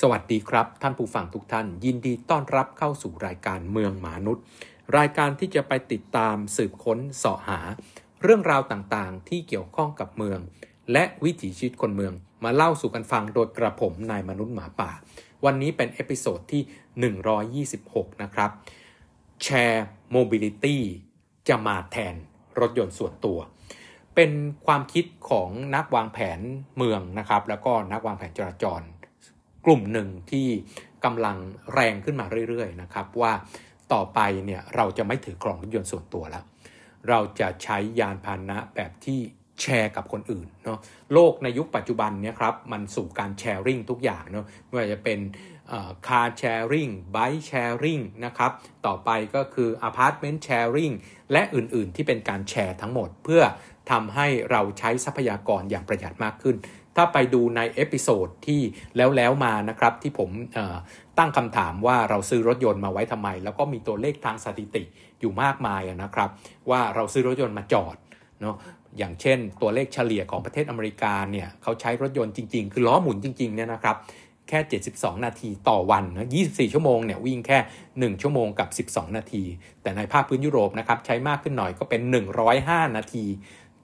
สวัสดีครับ ท่านผู้ฟังทุกท่าน ยินดีต้อนรับเข้าสู่รายการเมืองหมานุด รายการที่จะไปติดตามสืบค้นเสาะหา เรื่องราวต่างๆ ที่เกี่ยวข้องกับเมือง และวิถีชีวิตคนเมือง มาเล่าสู่กันฟังโดยกระผมนายมนุษย์หมาป่า วันนี้เป็น episode ที่ 126 นะครับ shared mobility จะมาแทนรถยนต์ส่วนตัว เป็นความคิดของนักวางแผนเมืองนะครับ แล้วก็นักวางแผนจราจร กลุ่มหนึ่งที่กำลังแรงขึ้นมาเรื่อยๆนะครับว่าต่อไปเนี่ยเราจะไม่ถือครองรถยนต์ส่วนตัวแล้ว เราจะใช้ยานพาหนะแบบที่แชร์กับคนอื่นเนาะโลกในยุคปัจจุบันเนี่ยครับมันสู่การ sharing ทุกอย่างเนาะไม่ว่าจะเป็น car sharing bike sharing นะครับต่อไปก็คือ apartment sharingและอื่นๆ ที่เป็นการแชร์ทั้งหมด เพื่อทำให้เราใช้ทรัพยากรอย่างประหยัดมากขึ้น ถ้าไปดูใน episode ที่แล้วแล้วมานะครับที่ผมตั้งคำถามว่าเราซื้อรถยนต์มาไว้ทำไม แล้วก็มีตัวเลขทางสถิติอยู่มากมายนะครับ ว่าเราซื้อรถยนต์มาจอดเนาะอย่างเช่น ตัวเลขเฉลี่ยของประเทศอเมริกาเนี่ยเขาใช้รถยนต์จริง ๆ คือล้อหมุนจริงๆเนี่ยนะครับแค่ 72 นาทีต่อวันนะ24 ชั่วโมงเนี่ยวิ่งแค่ 1 ชั่วโมงกับ 12 นาที แต่ในภาคพื้นยุโรปนะครับใช้มากขึ้นหน่อยก็เป็น 105 นาที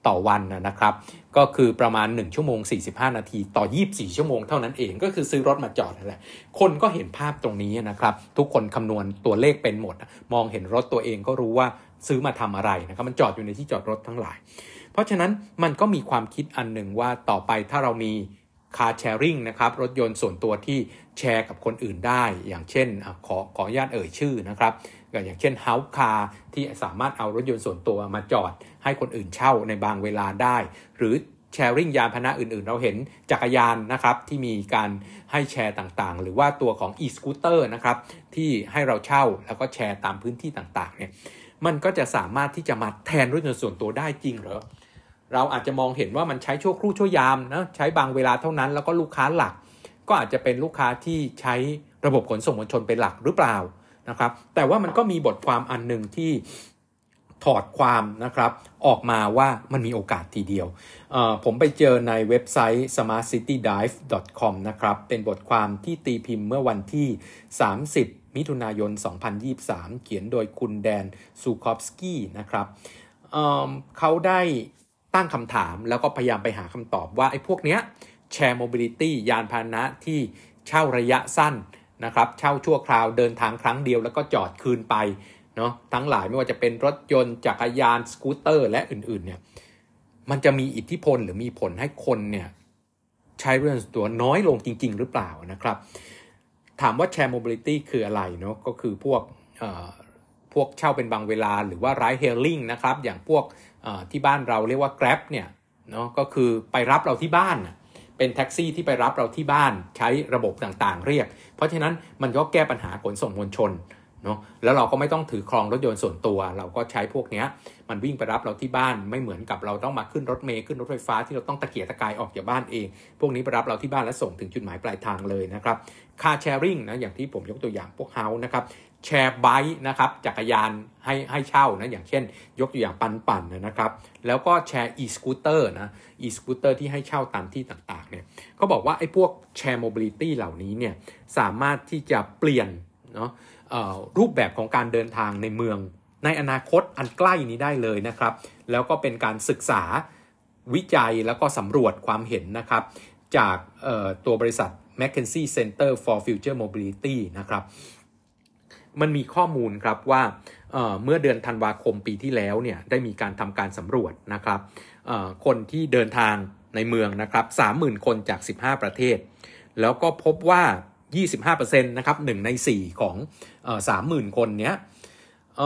ต่อวันนะครับ ก็คือประมาณ 1 ชั่วโมง 45 นาที ต่อ 24 ชั่วโมงเท่านั้นเองก็คือซื้อรถมาจอดนั่นแหละคนก็เห็นภาพตรงนี้นะครับ ทุกคนคำนวณตัวเลขเป็นหมด มองเห็นรถตัวเองก็รู้ว่าซื้อมาทำอะไรนะครับ มันจอดอยู่ในที่จอดรถทั้งหลาย เพราะฉะนั้นมันก็มีความคิดอันหนึ่งว่าต่อไปถ้าเรามีคาร์แชร์ริงนะครับ รถยนต์ส่วนตัวที่แชร์กับคนอื่นได้ อย่างเช่นขอขออนุญาตเอ่ยชื่อนะครับ อย่างเช่น Haupcar ที่สามารถเอารถยนต์ส่วนตัวมาจอด ให้คนอื่นเช่าในบางเวลาได้ หรือ sharing ยานพาหนะอื่นๆ เราเห็นจักรยานนะครับที่มีการให้แชร์ต่างๆ หรือว่าตัวของ e-scooter นะครับที่ให้เราเช่าแล้วก็แชร์ตามพื้นที่ต่างๆเนี่ยมันก็จะสามารถที่จะมาแทนรถยนต์ส่วนตัวได้จริงเหรอเราอาจจะมองเห็นว่ามันใช้ชั่วครู่ชั่วยามนะใช้บางเวลาเท่านั้นแล้วก็ลูกค้าหลัก ก็อาจจะเป็นลูกค้าที่ใช้ระบบขนส่งมวลชนเป็นหลักหรือเปล่านะครับแต่ว่ามันก็มีบทความอันหนึ่งที่ ถอดความนะครับออกมาว่ามันมีโอกาสทีเดียว ผมไปเจอในเว็บไซต์ smartcitydive.com นะครับ เป็นบทความที่ตีพิมพ์เมื่อวันที่ 30 มิถุนายน 2023 เขียนโดยคุณแดนซูคอฟสกี้นะครับเเขาได้ตั้งคำถามแล้วก็พยายามไปหาคำตอบว่า ไอ้พวกเนี้ย shared mobility ยานพาหนะที่เช่าระยะสั้นนะครับ เช่าชั่วคราวเดินทางครั้งเดียวแล้วก็จอดคืนไป เนาะทั้งหลายไม่ว่าจะเป็นรถยนต์จักรยานสกูตเตอร์ และอื่นๆเนี่ยมันจะมีอิทธิพลหรือมีผลให้คนเนี่ยใช้รถส่วนตัวน้อยลงจริง ๆ หรือเปล่านะครับ ถามว่า shared mobility คืออะไรเนาะก็คือพวกพวกเช่าเป็นบางเวลาหรือว่าไรเฮลลิงนะครับอย่างพวกที่บ้านเราเรียกว่า Grab เนี่ยเนาะก็คือไปรับเราที่บ้าน เป็นแท็กซี่ที่ไปรับเราที่บ้านใช้ระบบต่างๆ เรียก เพราะฉะนั้นมันก็แก้ปัญหาขนส่งมวลชน เนาะแล้วเราก็ไม่ต้องถือครองรถยนต์ส่วนตัว เราก็ใช้พวกนี้มันวิ่งไปรับเราที่บ้านไม่เหมือนกับเราต้องมาขึ้นรถเมล์ขึ้นรถไฟฟ้าที่เราต้องตะเกียกตะกายออกจากบ้านเอง พวกนี้ไปรับเราที่บ้านและส่งถึงจุดหมายปลายทางเลยนะครับcar sharing นะอย่างที่ผมยกตัวอย่างพวก Haup นะครับ shared bike นะครับจักรยานให้ให้เช่านะอย่างเช่น ยกตัวอย่างปันปันนะครับ แล้วก็ shared e-scooter นะ e-scooter ที่ให้เช่าตามที่ต่างๆเนี่ยก็บอกว่าไอ้พวก shared mobility เหล่านี้เนี่ยสามารถที่จะเปลี่ยนเนาะ รูปแบบของการเดินทางในเมือง ในอนาคตอันใกล้นี้ได้เลยนะครับ แล้วก็เป็นการศึกษาวิจัยแล้วก็สำรวจความเห็นนะครับ จากตัวบริษัท McKinsey Center for Future Mobility นะครับ มันมีข้อมูลครับว่าเเมื่อเดือนธันวาคมปีที่แล้วเนี่ยได้มีการทำการสำรวจนะครับคนที่เดินทางในเมืองนะครับ30,000 คนจาก 15 ประเทศ แล้วก็พบว่า 25%นะครับ1ใน 4 ของสามหมื่นคนเนี้ยเ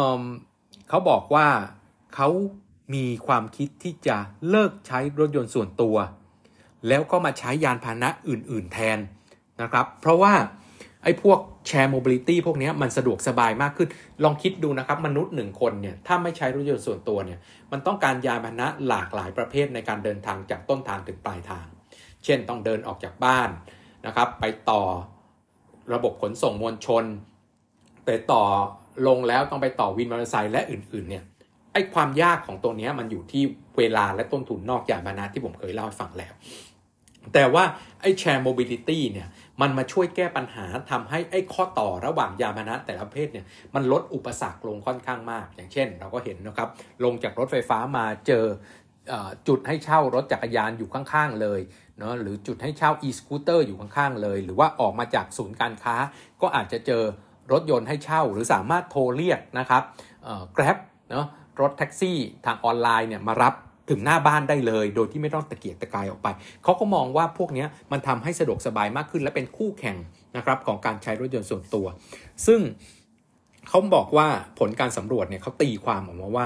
เขาบอกว่าเขามีความคิดที่จะเลิกใช้รถยนต์ส่วนตัว แล้วก็มาใช้ยานพาหนะอื่น ๆ แทนนะครับ เพราะว่าไอ้พวก shared mobility พวกนี้มันสะดวกสบายมากขึ้น ลองคิดดูนะครับ มนุษย์หนึ่งคนเนี่ย ถ้าไม่ใช้รถยนต์ส่วนตัวเนี่ย มันต้องการยานพาหนะหลากหลายประเภทในการเดินทางจากต้นทางถึงปลายทาง เช่นต้องเดินออกจากบ้านนะครับ ไปต่อ ระบบขนส่งมวลชนไปต่อลงแล้วต้องไปต่อวินมอเตอร์ไซค์และอื่นๆเนี่ยไอ้ความยากของตัวนี้มันอยู่ที่เวลาและต้นทุนนอกยานพาหนะที่ผมเคยเล่าให้ฟังแล้ว แต่ว่าไอ้ shared mobility เนี่ยมันมาช่วยแก้ปัญหาทำให้ไอ้ข้อต่อระหว่างยานพาหนะแต่ละประเภทเนี่ยมันลดอุปสรรคลงค่อนข้างมาก อย่างเช่น เราก็เห็นนะครับลงจากรถไฟฟ้ามาเจอจุดให้เช่ารถจักรยานอยู่ข้างๆเลย เนาะหรือจุดให้เช่า e-scooter อยู่ข้างๆเลย หรือว่าออกมาจากศูนย์การค้า ก็อาจจะเจอรถยนต์ให้เช่า หรือสามารถโทรเรียกนะครับ Grab เนาะรถแท็กซี่ทางออนไลน์เนี่ยมารับถึงหน้าบ้านได้เลย โดยที่ไม่ต้องตะเกียกตะกายออกไป เขาก็มองว่าพวกนี้มันทำให้สะดวกสบายมากขึ้น และเป็นคู่แข่งนะครับของการใช้รถยนต์ส่วนตัว ซึ่งเขาบอกว่าผลการสำรวจเนี่ยเขาตีความออกมาว่า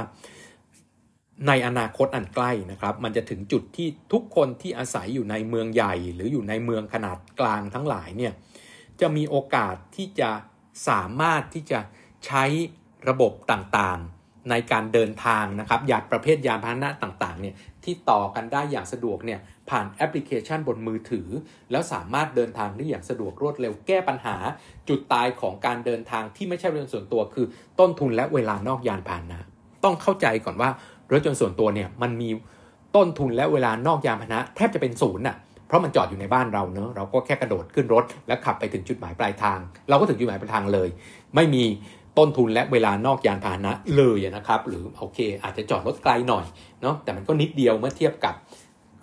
ในอนาคตอันใกล้นะครับ มันจะถึงจุดที่ทุกคนที่อาศัยอยู่ในเมืองใหญ่ หรืออยู่ในเมืองขนาดกลางทั้งหลายเนี่ยจะมีโอกาสที่จะสามารถที่จะใช้ระบบต่างๆ ในการเดินทางนะครับยานประเภทยานพาหนะต่างๆเนี่ยที่ต่อกันได้อย่างสะดวกเนี่ยผ่านแอปพลิเคชันบนมือถือ แล้วสามารถเดินทางได้อย่างสะดวกรวดเร็วแก้ปัญหา จุดตายของการเดินทางที่ไม่ใช่เรื่องส่วนตัวคือต้นทุนและเวลานอกยานพาหนะ ต้องเข้าใจก่อนว่า รถยนต์ส่วนตัวเนี่ยมันมีต้นทุนและเวลานอกยานพาหนะแทบจะเป็นศูนย์อะเพราะมันจอดอยู่ในบ้านเราเนอะเราก็แค่กระโดดขึ้นรถ แล้วขับไปถึงจุดหมายปลายทาง เราก็ถึงจุดหมายปลายทางเลย ไม่มีต้นทุนและเวลานอกยานพาหนะเลยนะครับ หรือโอเค อาจจะจอดรถไกลหน่อยเนาะแต่มันก็นิดเดียวเมื่อเทียบกับ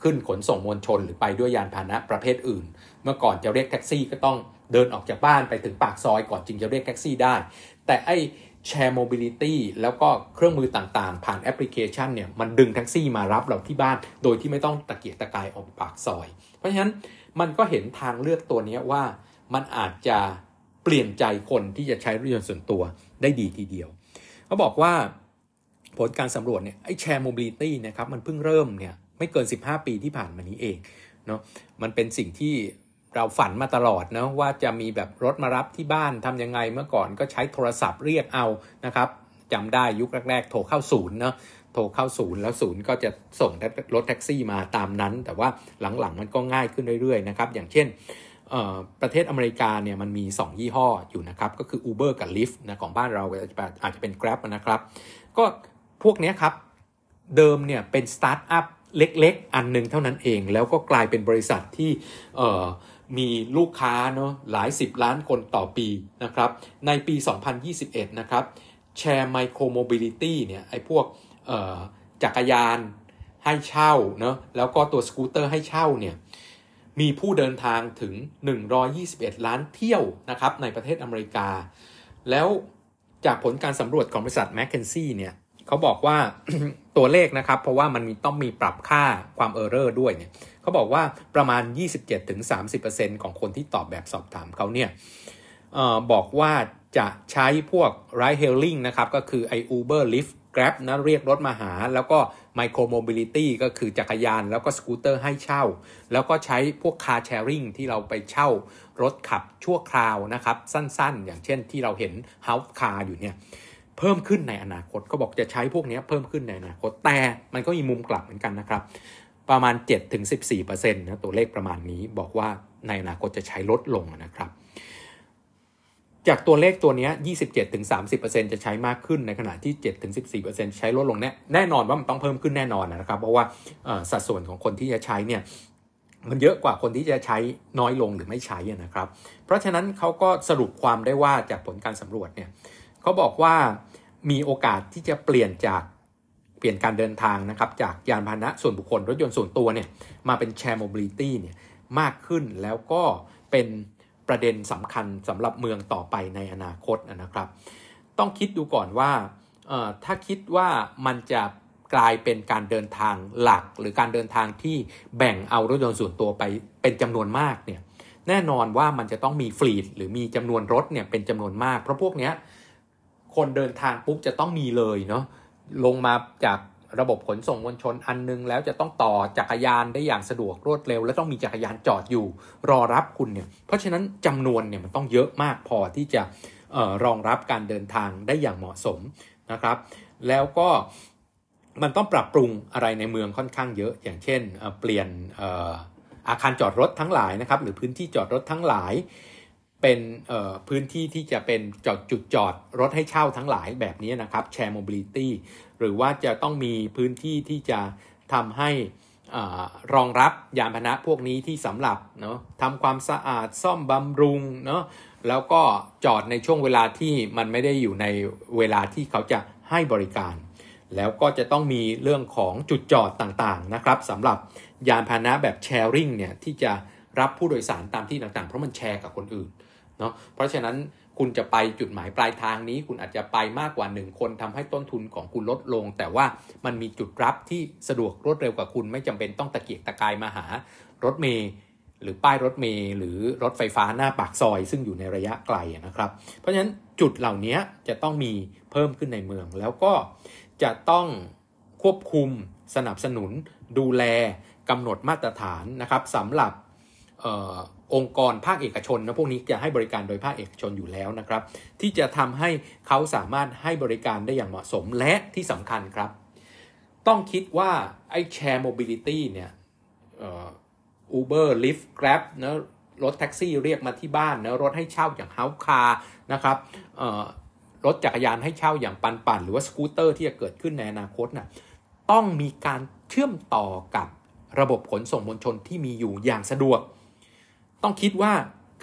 ขึ้นขนส่งมวลชนหรือไปด้วยยานพาหนะประเภทอื่น เมื่อก่อนจะเรียกแท็กซี่ก็ต้องเดินออกจากบ้านไปถึงปากซอยก่อนจึงจะเรียกแท็กซี่ได้ แต่ไอ้ shared mobility แล้วก็เครื่องมือต่างๆ ผ่านแอปพลิเคชันเนี่ยมันดึงแท็กซี่มารับเราที่บ้าน โดยที่ไม่ต้องตะเกียกตะกายออกปากซอย เพราะฉะนั้นมันก็เห็นทางเลือกตัวนี้ว่ามันอาจจะเปลี่ยนใจคนที่จะใช้รถยนต์ส่วนตัวได้ดีทีเดียวเขาบอกว่าผลการสำรวจเนี่ยไอ้ shared mobility นะครับมันเพิ่งเริ่มเนี่ยไม่เกิน 15 ปีที่ผ่านมานี้เองเนาะมันเป็นสิ่งที่ เราฝันมาตลอดนะว่าจะมีแบบรถมารับที่บ้านทำยังไงเมื่อก่อนก็ใช้โทรศัพท์เรียกเอานะครับจำได้ยุคแรก ๆ โทรเข้าศูนย์เนาะโทรเข้าศูนย์แล้วศูนย์ก็จะส่งรถแท็กซี่มาตามนั้น แต่ว่าหลังๆมันก็ง่ายขึ้นเรื่อยๆนะครับอย่างเช่นประเทศอเมริกาเนี่ยมันมี 2 ยี่ห้ออยู่นะครับ ก็คือ Uber กับ Lyft นะของบ้านเราอาจจะเป็น Grab นะครับ ก็พวกนี้ครับ เดิมเนี่ยเป็นสตาร์ทอัพเล็กๆ อันหนึ่งเท่านั้นเอง แล้วก็กลายเป็นบริษัทที่ มีลูกค้าเนาะหลายสิบล้านคนต่อปีนะครับ ในปี 2021 นะครับ shared micromobility เนี่ยไอ้พวกจักรยานให้เช่าเนาะแล้วก็ตัวสกูตเตอร์ให้เช่าเนี่ยมีผู้เดินทางถึง 121 ล้านเที่ยวนะครับในประเทศอเมริกา แล้วจากผลการสำรวจของบริษัท McKinsey เนี่ย เขาบอกว่าตัวเลขนะครับ เพราะว่ามันต้องมีปรับค่าความ error ด้วยเนี่ยเขาบอกว่าประมาณ 27-30%ของคนที่ตอบแบบสอบถามเขาเนี่ยออบอกว่าจะใช้พวก ride hailing นะครับ ก็คือไอ Uber Lyft Grab นะเรียกรถมาหา แล้วก็ Micro Mobility ก็คือจักรยานแล้วก็สกูตเตอร์ให้เช่า แล้วก็ใช้พวก Car Sharing ที่เราไปเช่ารถขับชั่วคราวนะครับ สั้นๆ อย่างเช่นที่เราเห็น House Car อยู่เนี่ย เพิ่มขึ้นในอนาคตก็บอกจะใช้พวกนี้เพิ่มขึ้นในอนาคตแต่มันก็มีมุมกลับเหมือนกันนะครับ ประมาณ 7-14%นะตัวเลขประมาณนี้บอกว่าในอนาคตจะใช้ลดลงนะครับจากตัวเลขตัวนี้27-30%จะใช้มากขึ้นในขณะที่ 7-14%ใช้ลดลงแน่แน่นอนว่ามันต้องเพิ่มขึ้นแน่นอนนะครับ เพราะว่าสัดส่วนของคนที่จะใช้เนี่ยมันเยอะกว่าคนที่จะใช้น้อยลงหรือไม่ใช้นะครับ เพราะฉะนั้นเขาก็สรุปความได้ว่าจากผลการสำรวจเนี่ยเขาบอกว่า มีโอกาสที่จะเปลี่ยนจากเปลี่ยนการเดินทางนะครับจากยานพาหนะส่วนบุคคลรถยนต์ส่วนตัวเนี่ยมาเป็นแชร์โมบิลิตี้เนี่ยมากขึ้นแล้วก็เป็นประเด็นสำคัญสำหรับเมืองต่อไปในอนาคตนะครับ ต้องคิดดูก่อนว่าถ้าคิดว่ามันจะกลายเป็นการเดินทางหลัก หรือการเดินทางที่แบ่งเอารถยนต์ส่วนตัวไปเป็นจำนวนมากเนี่ยแน่นอนว่ามันจะต้องมีฟลีดหรือมีจำนวนรถเนี่ยเป็นจำนวนมาก เพราะพวกเนี้ย คนเดินทางปุ๊บจะต้องมีเลยเนาะลงมาจากระบบขนส่งมวลชนอันนึง แล้วจะต้องต่อจักรยานได้อย่างสะดวกรวดเร็ว และต้องมีจักรยานจอดอยู่ รอรับคุณเนี่ยเพราะฉะนั้นจำนวนเนี่ยมันต้องเยอะมากพอที่จะออรองรับการเดินทางได้อย่างเหมาะสมนะครับ แล้วก็มันต้องปรับปรุงอะไรในเมืองค่อนข้างเยอะ อย่างเช่นเปลี่ยนอาคารจอดรถทั้งหลายนะครับหรือพื้นที่จอดรถทั้งหลาย เป็นพื้นที่ที่จะเป็นจอดจุดจอดรถให้เช่าทั้งหลายแบบนี้นะครับแชร์โมบิลิตี้หรือว่าจะต้องมีพื้นที่ที่จะทำให้รองรับยานพาหนะพวกนี้ที่สำหรับเนาะทำความสะอาดซ่อมบำรุงเนาะแล้วก็จอดในช่วงเวลาที่มันไม่ได้อยู่ในเวลาที่เขาจะให้บริการ แล้วก็จะต้องมีเรื่องของจุดจอดต่างๆนะครับสำหรับยานพาหนะแบบแชร์ริงเนี่ยที่จะรับผู้โดยสารตามที่ต่างๆ เพราะมันแชร์กับคนอื่น เนาะเพราะฉะนั้นคุณจะไปจุดหมายปลายทางนี้ คุณอาจจะไปมากกว่า 1 คนทำให้ต้นทุนของคุณลดลง แต่ว่ามันมีจุดรับที่สะดวกรวดเร็วกว่าคุณ ไม่จำเป็นต้องตะเกียกตะกายมาหารถเมย์หรือป้ายรถเมย์หรือรถไฟฟ้าหน้าปากซอย ซึ่งอยู่ในระยะไกลนะครับ เพราะฉะนั้นจุดเหล่านี้จะต้องมีเพิ่มขึ้นในเมือง แล้วก็จะต้องควบคุมสนับสนุนดูแลกำหนดมาตรฐานนะครับสำหรับ องค์กรภาคเอกชนนะพวกนี้จะให้บริการโดยภาคเอกชนอยู่แล้วนะครับ ที่จะทำให้เขาสามารถให้บริการได้อย่างเหมาะสมและที่สำคัญครับ ต้องคิดว่าไอ้ shared mobility เนี่ย Uber Lyft Grab นะรถแท็กซี่เรียกมาที่บ้านนะรถให้เช่าอย่าง Haupcar นะครับรถจักรยานให้เช่าอย่างปันปันหรือว่าสกูตเตอร์ที่จะเกิดขึ้นในอนาคตน่ะต้องมีการเชื่อมต่อกับระบบขนส่งมวลชนที่มีอยู่อย่างสะดวก ต้องคิดว่า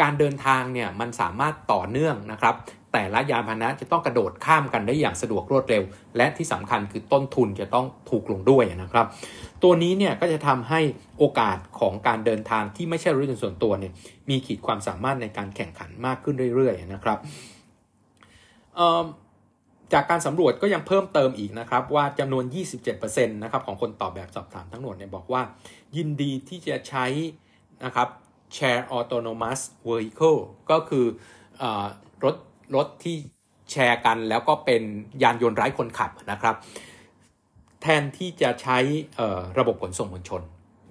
การเดินทางเนี่ยมันสามารถต่อเนื่องนะครับ แต่ละยานพาหนะจะต้องกระโดดข้ามกันได้อย่างสะดวกรวดเร็ว และที่สำคัญคือต้นทุนจะต้องถูกลงด้วยนะครับ ตัวนี้เนี่ยก็จะทำให้โอกาสของการเดินทางที่ไม่ใช่รถยนต์ส่วนตัวเนี่ยมีขีดความสามารถในการแข่งขันมากขึ้นเรื่อยๆนะครับจากการสำรวจก็ยังเพิ่มเติมอีกนะครับ ว่าจำนวน 27%นะครับของคนตอบแบบสอบถามทั้งหมดเนี่ยบอกว่า ยินดีที่จะใช้นะครับ Share Autonomous Vehicle ก็คืออรถรถที่แชร์กันแล้วก็เป็นยานยนต์ไร้คนขับนะครับ แทนที่จะใช้ระบบขนส่งมวลชน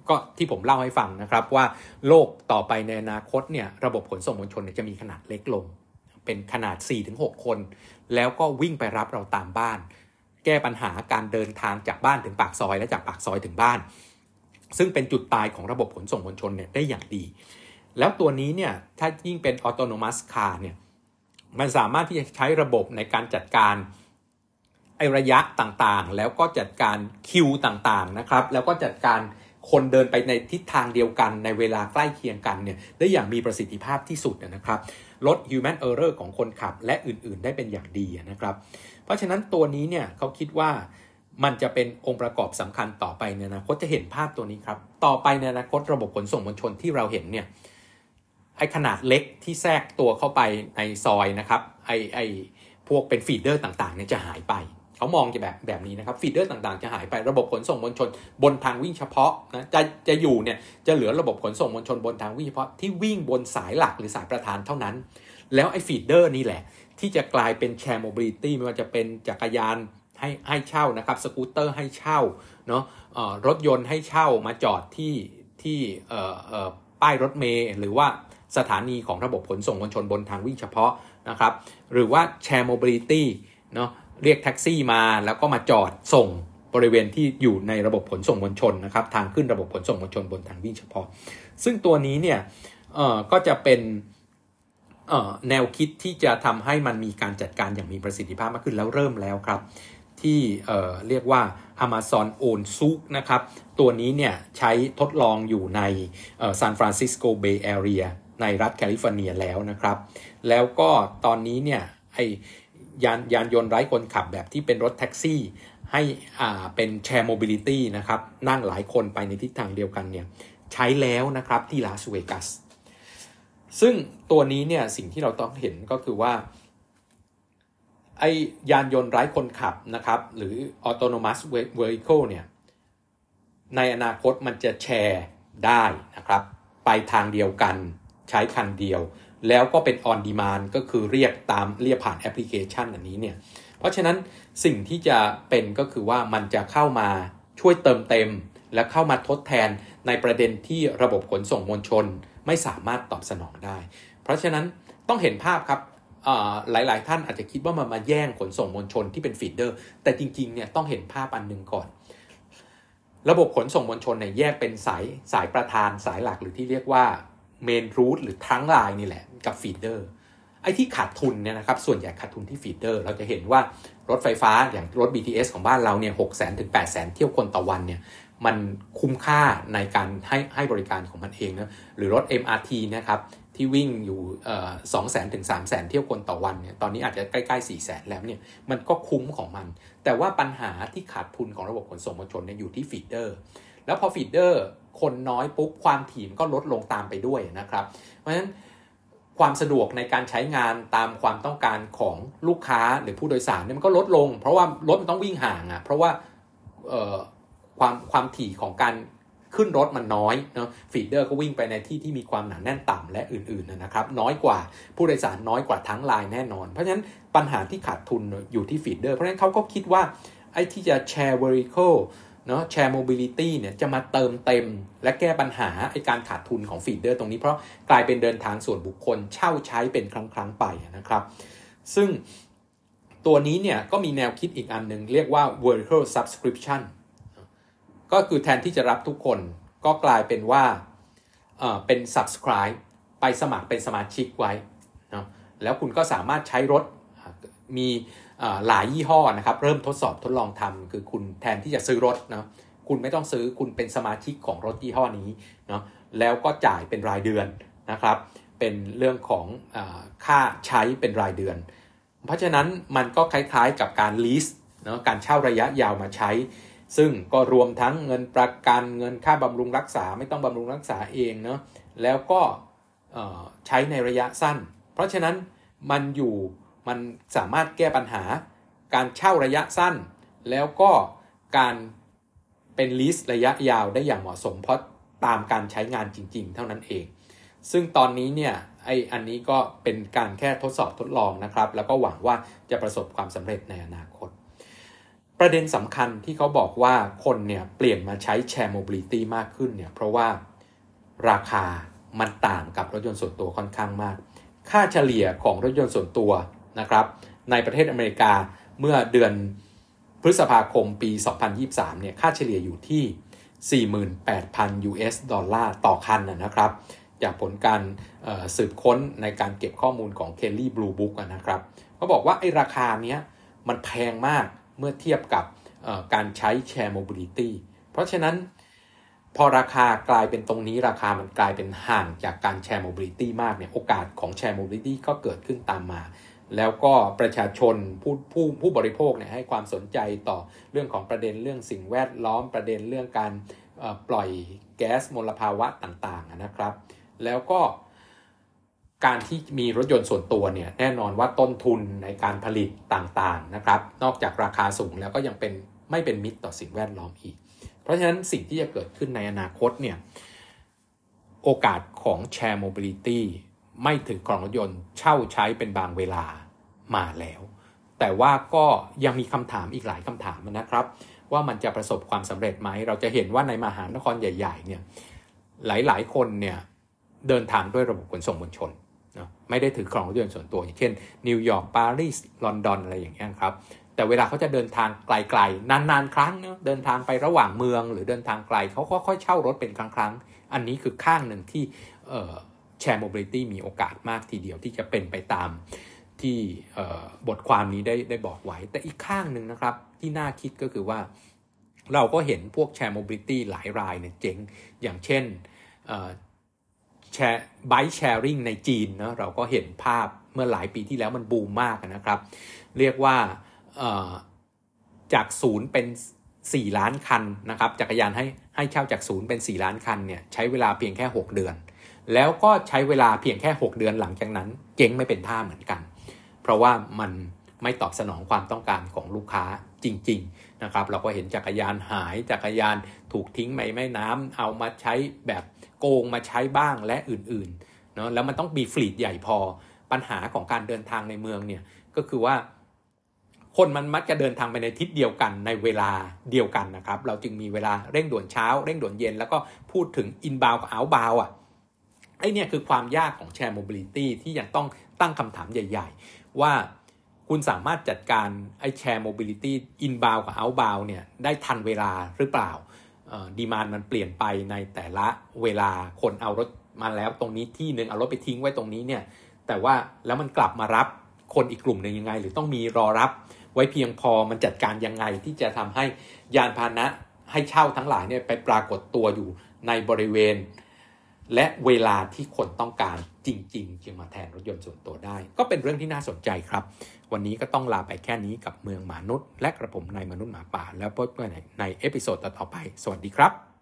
ก็ที่ผมเล่าให้ฟังนะครับว่าโลกต่อไปในอนาคตเนี่ยระบบขนส่งมวลชนจะมีขนาดเล็กลง เป็นขนาด 4-6 คน แล้วก็วิ่งไปรับเราตามบ้าน แก้ปัญหาการเดินทางจากบ้านถึงปากซอยและจากปากซอยถึงบ้าน ซึ่งเป็นจุดตายของระบบขนส่งมวลชนเนี่ยได้อย่างดี แล้วตัวนี้เนี่ยถ้ายิ่งเป็นออโตโนมัสคาร์เนี่ยมันสามารถที่จะใช้ระบบในการจัดการไอระยะต่างๆ แล้วก็จัดการคิวต่างๆนะครับ แล้วก็จัดการคนเดินไปในทิศทางเดียวกันในเวลาใกล้เคียงกันเนี่ยได้อย่างมีประสิทธิภาพที่สุดนะครับ ลด human error ของคนขับและอื่นๆ ได้เป็นอย่างดีนะครับ เพราะฉะนั้นตัวนี้เนี่ยเขาคิดว่า มันจะเป็นองค์ประกอบสำคัญต่อไปในอนาคตจะเห็นภาพตัวนี้ครับ ต่อไปในอนาคตระบบขนส่งมวลชนที่เราเห็นเนี่ยไอ้ขนาดเล็กที่แทรกตัวเข้าไปในซอยนะครับไอ้ไอ้พวกเป็น feeder ต่างๆเนี่ยจะหายไป เขามองจะแบบแบบนี้นะครับ feeder ต่างๆ จะหายไประบบขนส่งมวลชน บนทางวิ่งเฉพาะนะจะจะอยู่เนี่ยจะเหลือระบบขนส่งมวลชนบนทางวิ่งเฉพาะที่วิ่งบนสายหลักหรือสายประธานเท่านั้น แล้วไอ้ feeder นี่แหละ ที่จะกลายเป็น shared mobility ไม่ว่าจะเป็นจักรยาน ให้ให้เช่านะครับสกูตเตอร์ให้เช่าเนาะรถยนต์ให้เช่ามาจอดที่ที่ป้ายรถเมล์หรือว่าสถานีของระบบขนส่งมวลชนบนทางวิ่งเฉพาะนะครับ หรือว่า shared mobility เนาะเรียกแท็กซี่มาแล้วก็มาจอดส่งบริเวณที่อยู่ในระบบขนส่งมวลชนนะครับทางขึ้นระบบขนส่งมวลชนบนทางวิ่งเฉพาะ ซึ่งตัวนี้เนี่ยก็จะเป็นแนวคิดที่จะทำให้มันมีการจัดการอย่างมีประสิทธิภาพมากขึ้นแล้วเริ่มแล้วครับ ที่เรียกว่า Amazon Own Zoox นะครับ ตัวนี้เนี่ยใช้ทดลองอยู่ในซานฟรานซิสโก Bay Area ในรัฐแคลิฟอร์เนียแล้วนะครับ แล้วก็ตอนนี้เนี่ยไอยานยานยนต์ไร้คนขับแบบที่เป็นรถแท็กซี่ ให้อ่าเป็น Shared Mobility นะครับ นั่งหลายคนไปในทิศทางเดียวกันเนี่ยใช้แล้วนะครับที่ลาสเวกัสซึ่งตัวนี้เนี่ยสิ่งที่เราต้องเห็นก็คือว่า ไอยานยนต์ไร้คนขับนะครับ หรือ autonomous vehicle เนี่ยในอนาคตมันจะแชร์ได้นะครับ ไปทางเดียวกันใช้คันเดียว แล้วก็เป็น on demand ก็คือเรียกตามเรียกผ่านแอปพลิเคชันอันนี้เนี่ย เพราะฉะนั้นสิ่งที่จะเป็นก็คือว่ามันจะเข้ามาช่วยเติมเต็ม และเข้ามาทดแทนในประเด็นที่ระบบขนส่งมวลชนไม่สามารถตอบสนองได้ เพราะฉะนั้นต้องเห็นภาพครับ หลาย ๆ ท่านอาจจะคิดว่ามันมาแย่งขนส่งมวลชนที่เป็น feeder แต่จริง ๆ เนี่ยต้องเห็นภาพอันหนึ่งก่อน ระบบขนส่งมวลชนเนี่ยแยกเป็นสายสายประธานสายหลักหรือที่เรียกว่า main route หรือ trunk line นี่แหละกับ feeder ไอ้ที่ขาดทุนเนี่ยนะครับส่วนใหญ่ขาดทุนที่ feeder เราจะเห็นว่ารถไฟฟ้าอย่างรถ BTS ของบ้านเราเนี่ยหกแสนถึงแปดแสนเที่ยวคนต่อวันเนี่ยมันคุ้มค่าในการให้ให้บริการของมันเองนะหรือรถ MRT นะครับ ที่วิ่งอยู่สองแสนถึงสามแสนเที่ยวคนต่อวันเนี่ย ตอนนี้อาจจะใกล้ๆสี่แสนแล้วเนี่ย มันก็คุ้มของมัน แต่ว่าปัญหาที่ขาดทุนของระบบขนส่งมวลชนเนี่ยอยู่ที่ feeder แล้วพอ feeder คนน้อยปุ๊บความถี่ก็ลดลงตามไปด้วยนะครับ เพราะฉะนั้นความสะดวกในการใช้งานตามความต้องการของลูกค้าหรือผู้โดยสารเนี่ยมันก็ลดลง เพราะว่ารถมันต้องวิ่งห่างอะ่ะ เพราะว่าความความถี่ของการ ขึ้นรถมันน้อยเนาะ feeder ก็วิ่งไปในที่ที่มีความหนาแน่นต่ำและอื่นๆนะครับน้อยกว่าผู้โดยสารน้อยกว่า trunk line แน่นอน เพราะฉะนั้นปัญหาที่ขาดทุนอยู่ที่ feeder เพราะฉะนั้นเขาก็คิดว่าไอ้ที่จะแชร์ vehicle เนาะ Shared Mobility เนี่ยจะมาเติมเต็ม และแก้ปัญหาไอการขาดทุนของ feeder ตรงนี้เพราะกลายเป็นเดินทางส่วนบุคคลเช่าใช้เป็นครั้งครั้งไปนะครับ ซึ่งตัวนี้เนี่ยก็มีแนวคิดอีกอันหนึ่งเรียกว่า vertical subscription ก็คือแทนที่จะรับทุกคนก็กลายเป็นว่าเป็น subscribe ไปสมัครเป็นสมาชิกไว้นะแล้วคุณก็สามารถใช้รถมีหลายยี่ห้อนะครับ เริ่มทดสอบทดลองทำคือคุณแทนที่จะซื้อรถนะคุณไม่ต้องซื้อคุณเป็นสมาชิกของรถยี่ห้อนี้เนาะแล้วก็จ่ายเป็นรายเดือนนะครับ เป็นเรื่องของอค่าใช้เป็นรายเดือน เพราะฉะนั้นมันก็คล้ายๆกับการลีสเนาะการเช่าระยะยาวมาใช้ ซึ่งก็รวมทั้งเงินประกันเงินค่าบำรุงรักษาไม่ต้องบำรุงรักษาเองเนาะแล้วก็ใช้ในระยะสั้น เพราะฉะนั้นมันอยู่มันสามารถแก้ปัญหา การเช่าระยะสั้น แล้วก็การเป็นลิสต์ระยะยาวได้อย่างเหมาะสม เพราะตามการใช้งานจริง ๆ เท่านั้นเอง ซึ่งตอนนี้เนี่ยไออันนี้ก็เป็นการแค่ทดสอบทดลองนะครับ แล้วก็หวังว่าจะประสบความสำเร็จในอนาคต ประเด็นสำคัญที่เขาบอกว่าคนเนี่ยเปลี่ยนมาใช้ Shared Mobility มากขึ้นเนี่ยเพราะว่าราคามันต่างกับรถยนต์ส่วนตัวค่อนข้างมาก ค่าเฉลี่ยของรถยนต์ส่วนตัวนะครับในประเทศอเมริกาเมื่อเดือนพฤษภาคมปี 2023 เนี่ยค่าเฉลี่ยอยู่ที่ 48,000 US ดอลลาร์ต่อคันนะครับ จากผลการสืบค้นในการเก็บข้อมูลของ Kelly Blue Book นะครับเขาบอกว่าไอ้ราคาเนี้ยมันแพงมาก เมื่อเทียบกับการใช้ Shared Mobility เพราะฉะนั้นพอราคากลายเป็นตรงนี้ราคามันกลายเป็นห่างจากการ Shared Mobility มากเนี่ยโอกาสของ Shared Mobility ก็เกิดขึ้นตามมา แล้วก็ประชาชนผู้ผู้ผู้บริโภคเนี่ยให้ความสนใจต่อเรื่องของประเด็นเรื่องสิ่งแวดล้อมประเด็นเรื่องการปล่อยแก๊สมลภาวะต่างๆนะครับ แล้วก็ การที่มีรถยนต์ส่วนตัวเนี่ยแน่นอนว่าต้นทุนในการผลิตต่างๆนะครับ นอกจากราคาสูงแล้วก็ยังเป็นไม่เป็นมิตรต่อสิ่งแวดล้อมอีก เพราะฉะนั้นสิ่งที่จะเกิดขึ้นในอนาคตเนี่ยโอกาสของ Shared Mobilityไม่ถือครองรถยนต์เช่าใช้เป็นบางเวลามาแล้ว แต่ว่าก็ยังมีคำถามอีกหลายคำถามนะครับ ว่ามันจะประสบความสำเร็จไหม เราจะเห็นว่าในมหานครใหญ่ ๆ เนี่ยหลายๆ คนเนี่ยเดินทางด้วยระบบขนส่งมวลชน ไม่ได้ถือครองรถยนต์ส่วนตัวอย่างเช่นนิวยอร์กปารีสลอนดอนอะไรอย่างเงี้ยครับแต่เวลาเขาจะเดินทางไกลๆ นานๆ ครั้งเนะเดินทางไประหว่างเมืองหรือเดินทางไกลเขาก็ค่อยเช่ารถเป็นครั้งๆ อันนี้คือข้างหนึ่งที่Shared Mobility มีโอกาสมากทีเดียวที่จะเป็นไปตามที่บทความนี้ได้ได้บอกไว้ แต่อีกข้างหนึ่งนะครับที่น่าคิดก็คือว่า เราก็เห็นพวก Shared Mobility หลายรายเนี่ยเจ๊งอย่างเช่น share bike sharing ในจีนนะเราก็เห็นภาพเมื่อหลายปีที่แล้วมันบูมมากนะครับ เรียกว่าจากศูนย์เป็น 4 ล้านคันนะครับจักรยานให้ให้เช่าจากศูนย์เป็น 4 ล้านคันเนี่ยใช้เวลาเพียงแค่ 6 เดือน แล้วก็ใช้เวลาเพียงแค่ 6 เดือนหลังจากนั้น เจ๊งไม่เป็นท่าเหมือนกัน เพราะว่ามันไม่ตอบสนองความต้องการของลูกค้า จริงๆนะครับเราก็เห็นจักรยานหายจักรยานถูกทิ้งไปแม่น้ำเอามาใช้แบบโกงมาใช้บ้างและอื่นๆเนาะแล้วมันต้องมีฟลีดใหญ่พอปัญหาของการเดินทางในเมืองเนี่ยก็คือว่า คนมันมักจะเดินทางไปในทิศเดียวกันในเวลาเดียวกันนะครับ เราจึงมีเวลาเร่งด่วนเช้าเร่งด่วนเย็น แล้วก็พูดถึงอินบาวกับเอาบาวอะไอ้นี่คือความยากของ Shared Mobility ที่ยังต้องตั้งคำถามใหญ่ ๆ ว่า คุณสามารถจัดการไอ้ Shared Mobility inbound กับ outbound เนี่ยได้ทันเวลาหรือเปล่า demand มันเปลี่ยนไปในแต่ละเวลาคนเอารถมาแล้วตรงนี้ที่หนึ่งเอารถไปทิ้งไว้ตรงนี้เนี่ยแต่ว่าแล้วมันกลับมารับคนอีกกลุ่มหนึ่งยังไง หรือต้องมีรอรับไว้เพียงพอมันจัดการยังไงที่จะทำให้ยานพาหนะให้เช่าทั้งหลายเนี่ยไปปรากฏตัวอยู่ในบริเวณ และเวลาที่คนต้องการ จริง ๆ จึงมาแทนรถยนต์ส่วนตัวได้ ก็เป็นเรื่องที่น่าสนใจครับ วันนี้ก็ต้องลาไปแค่นี้กับเมืองหมานุด และกระผมนายมนุษย์หมาป่า แล้วพบกันใน episode ต่อไป สวัสดีครับ